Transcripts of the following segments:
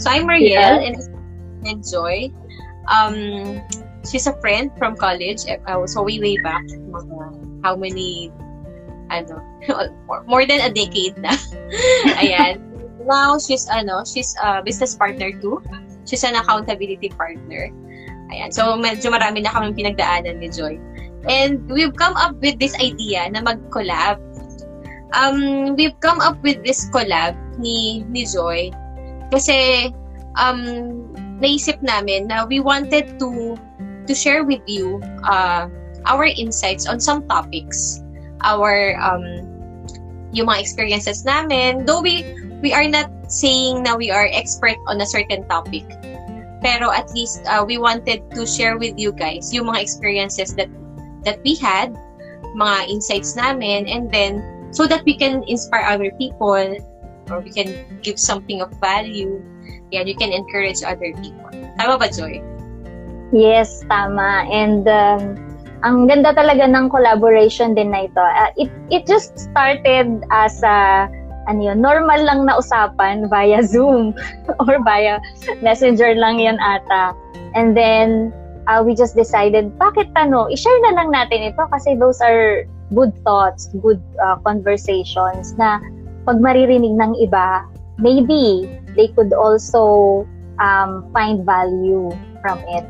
So I'm Mariel yeah. and, and Joy. Um, she's a friend from college. Uh, so way, way back, how many, ano, more than a decade na. Ayan. Now, she's, ano, she's a business partner too. She's an accountability partner. Ayan. So, medyo marami na kami pinagdaanan ni Joy. And we've come up with this idea na mag-collab um, we've come up with this collab ni, ni Joy kasi um, naisip namin na we wanted to to share with you uh, our insights on some topics. Our um, yung mga experiences namin. Though we we are not saying na we are expert on a certain topic. Pero at least uh, we wanted to share with you guys yung mga experiences that that we had mga insights namin and then so that we can inspire other people or we can give something of value. Yeah, you can encourage other people. Tama ba, Joy? Yes, tama. And um, ang ganda talaga ng collaboration din na ito. Uh, it, it just started as a ano yun, normal lang na usapan via Zoom or via Messenger lang yan ata. And then, uh, we just decided, bakit ano, i-share na lang natin ito kasi those are good thoughts, good uh, conversations na pag maririnig ng iba, maybe they could also um, find value from it.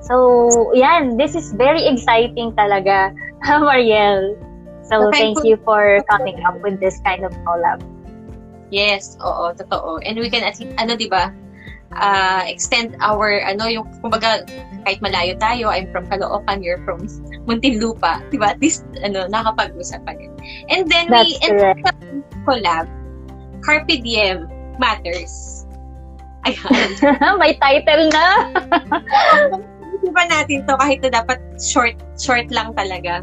So, yan, this is very exciting talaga, Mariel. So, okay, thank you for coming up with this kind of collab. Yes, oo, totoo. And we can, ano, di ba, uh, extend our, ano, yung, kumbaga, kahit malayo tayo, I'm from Caloocan, you're from Muntinlupa, di ba? At least, ano, nakapag-usap pa rin. And then, That's we end up collab, Carpe Diem Matters. Ayan. May title na! Di ba natin to kahit na dapat short, short lang talaga.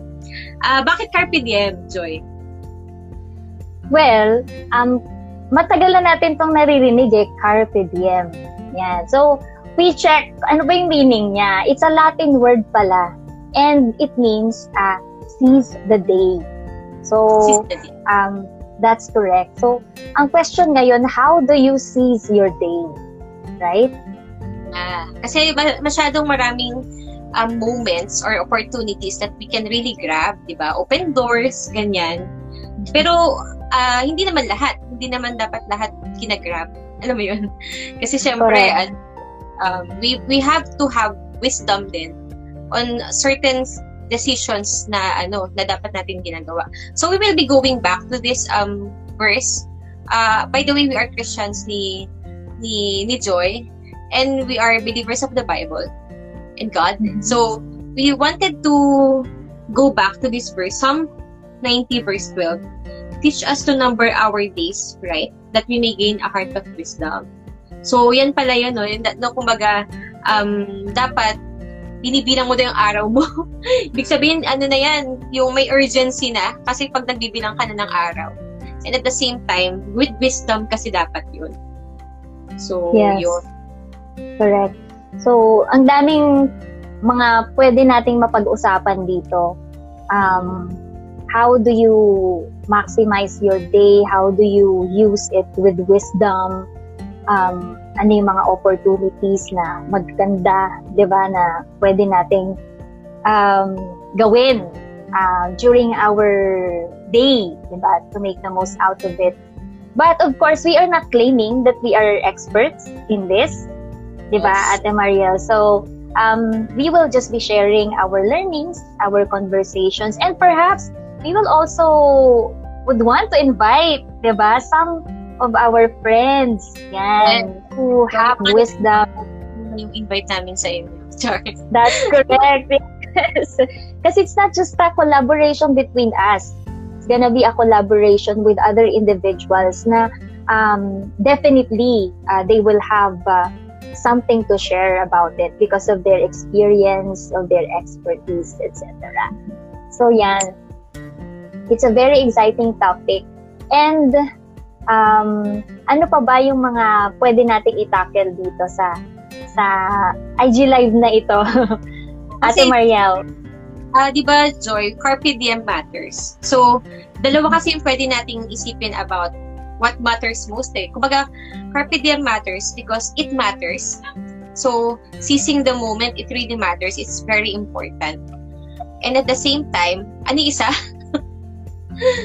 Uh, bakit Carpe Diem, Joy? Well, um, matagal na natin tong naririnig eh, Carpe Diem. Yan. So, we check, ano ba yung meaning niya? It's a Latin word pala. And it means uh, seize the day. So, um, that's correct. So, ang question ngayon, how do you seize your day? Right? Ah, kasi masyadong maraming um, moments or opportunities that we can really grab, di ba? Open doors, ganyan. Pero, uh, hindi naman lahat. Hindi naman dapat lahat kinagrab. Alam mo yun? Kasi syempre, uh, um, we we have to have wisdom din on certain decisions na ano na dapat natin ginagawa. So we will be going back to this um verse. Uh, by the way, we are Christians ni ni ni Joy and we are believers of the Bible and God. Mm-hmm. So we wanted to go back to this verse, Psalm 90 verse 12. Teach us to number our days, right? That we may gain a heart of wisdom. So, yan pala yun, no? Yung, no kumbaga, um, dapat, binibilang mo na yung araw mo. Ibig sabihin, ano na yan, yung may urgency na, kasi pag nagbibilang ka na ng araw. And at the same time, with wisdom kasi dapat yun. So, yes. yun. Correct. So, ang daming mga pwede nating mapag-usapan dito. Um, how do you maximize your day? How do you use it with wisdom? um, ano yung mga opportunities na maganda, di ba, na pwede nating um, gawin uh, during our day, di ba, to make the most out of it. But of course, we are not claiming that we are experts in this, di ba, yes. Ate Mariel? So, um, we will just be sharing our learnings, our conversations, and perhaps we will also would want to invite, di ba, some of our friends. Yan. And, who have wisdom. Yung invite namin sa inyo. That's correct. yes. Kasi it's not just a collaboration between us. It's gonna be a collaboration with other individuals na um, definitely uh, they will have uh, something to share about it because of their experience, of their expertise, etc. So yan. It's a very exciting topic. And um, ano pa ba yung mga pwede nating itackle dito sa sa IG Live na ito? Ate Mariel. Uh, di ba, Joy, Carpe Diem matters. So, dalawa kasi yung pwede nating isipin about what matters most eh. Kumbaga, carpe diem matters because it matters. So, seizing the moment, it really matters. It's very important. And at the same time, ano isa?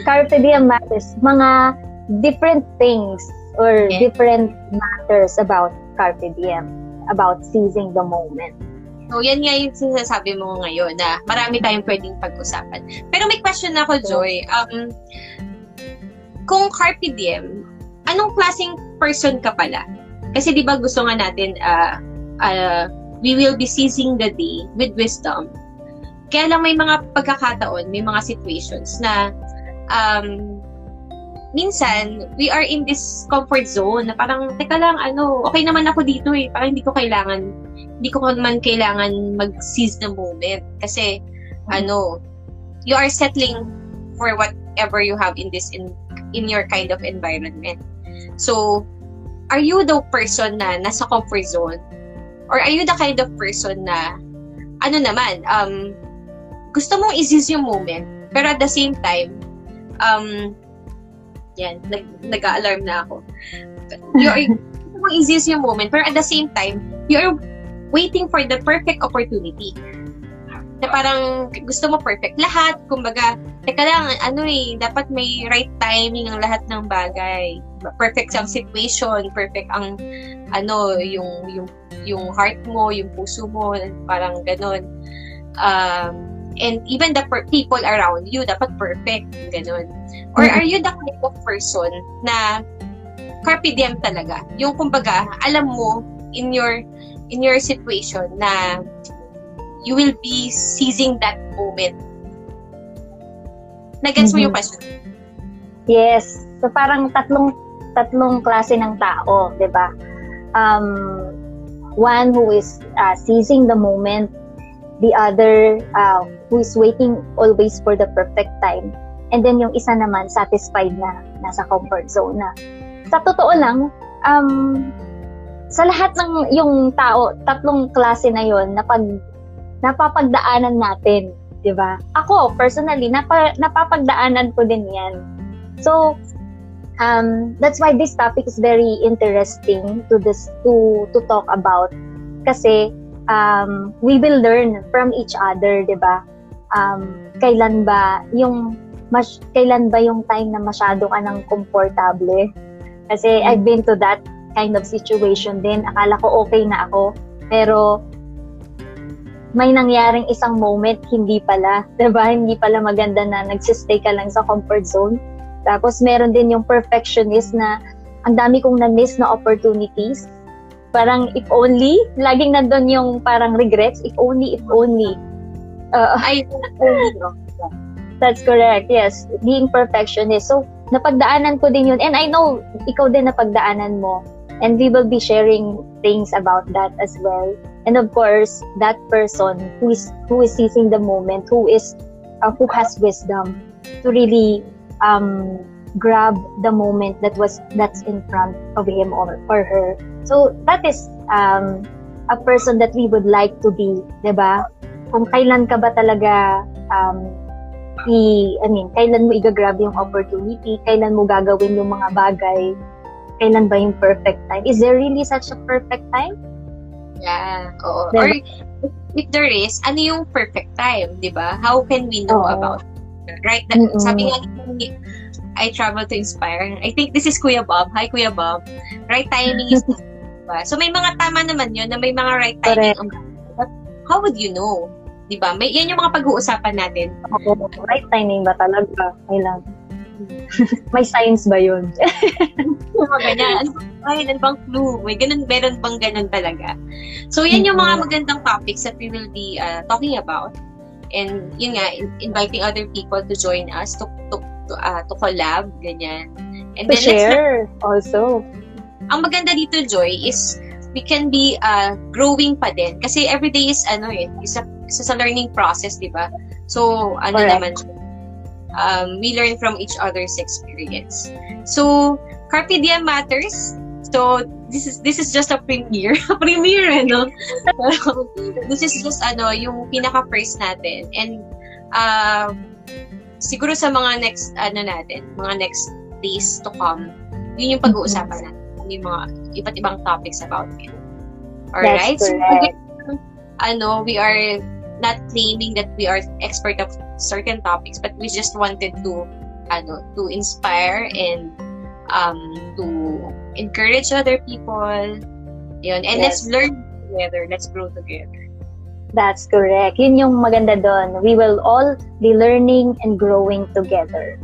carpe diem matters. Mga different things or okay. different matters about carpe diem, about seizing the moment. So, yan nga yung sinasabi mo ngayon na marami tayong pwedeng pag-usapan. Pero may question ako, Joy. Um, kung carpe diem, anong klaseng person ka pala? Kasi di ba gusto nga natin, uh, uh, we will be seizing the day with wisdom. Kaya lang may mga pagkakataon, may mga situations na um, minsan, we are in this comfort zone na parang, teka lang, ano, okay naman ako dito eh. Parang hindi ko kailangan, hindi ko man kailangan mag-seize the moment. Kasi, mm-hmm. ano, you are settling for whatever you have in this, in, in your kind of environment. So, are you the person na nasa comfort zone? Or are you the kind of person na, ano naman, um, gusto mong i-seize yung moment, pero at the same time, um, yan, nag, nag-alarm na ako. You're, mong i-seize yung moment, pero at the same time, you're waiting for the perfect opportunity. Na parang gusto mo perfect lahat. Kumbaga, teka lang, ano eh, dapat may right timing ang lahat ng bagay. Perfect ang situation, perfect ang ano, yung yung yung heart mo, yung puso mo, parang ganun. Um, and even the per- people around you dapat perfect ganun or mm-hmm. are you the kind of person na carpe diem talaga yung kumbaga alam mo in your in your situation na you will be seizing that moment Nagets mm-hmm. mo yung mm-hmm. question yes so parang tatlong tatlong klase ng tao 'di ba um one who is uh, seizing the moment the other uh, who is waiting always for the perfect time. And then yung isa naman, satisfied na, nasa comfort zone na. Sa totoo lang, um, sa lahat ng yung tao, tatlong klase na yon na pag napapagdaanan natin, 'di ba? Ako personally, napa, napapagdaanan ko din 'yan. So, um, that's why this topic is very interesting to this to to talk about kasi um, we will learn from each other, 'di ba? Um, kailan ba yung mas kailan ba yung time na masyado ka nang komportable? Kasi I've been to that kind of situation din. Akala ko okay na ako, pero may nangyaring isang moment, hindi pala. 'di ba? Hindi pala maganda na nagsistay ka lang sa comfort zone. Tapos meron din yung perfectionist na ang dami kong na-miss na opportunities Parang if only, laging nandun yung parang regrets, if only, if only. Uh, Ay, That's correct, yes. Being perfectionist. So, napagdaanan ko din yun. And I know, ikaw din napagdaanan mo. And we will be sharing things about that as well. And of course, that person who is who is seizing the moment, who is uh, who has wisdom to really um, grab the moment that was that's in front of him or, or her So, that is um, a person that we would like to be, di ba? Kung kailan ka ba talaga um, i, I mean, kailan mo igagrab yung opportunity, kailan mo gagawin yung mga bagay, kailan ba yung perfect time? Is there really such a perfect time? Yeah, oo. Diba? Or if there is, ano yung perfect time, di ba? How can we know oo. about it? Right? That, sabi nga I travel to inspire. I think this is Kuya Bob. Hi, Kuya Bob. Right timing is ba? So, may mga tama naman yun na may mga right timing. But how would you know? Di ba? May, yan yung mga pag-uusapan natin. Oo, right timing ba talaga? Kailan? may science ba yun? mga ganyan. Ano bang, ay, ano bang clue? May ganun, meron bang ganun talaga? So, yan yung mga magandang topics that we will be uh, talking about. And yun nga, inviting other people to join us to to to, uh, to collab, ganyan. And to then share let's, also ang maganda dito, Joy, is we can be uh, growing pa din. Kasi everyday is, ano eh, isa, isa sa learning process, di ba? So, ano Correct. naman, um, we learn from each other's experience. So, Carpe Diem matters. So, this is this is just a premiere. premiere, ano? this is just, ano, yung pinaka-first natin. And, uh, siguro sa mga next, ano natin, mga next days to come, Yun yung pag-uusapan natin. Yung mga iba't ibang topics about it. Alright? So, ano, we are not claiming that we are expert of certain topics, but we just wanted to, ano, to inspire and um, to encourage other people. Yun. And let's Yes. learn together. Let's grow together. That's correct. Yun yung maganda doon. We will all be learning and growing together.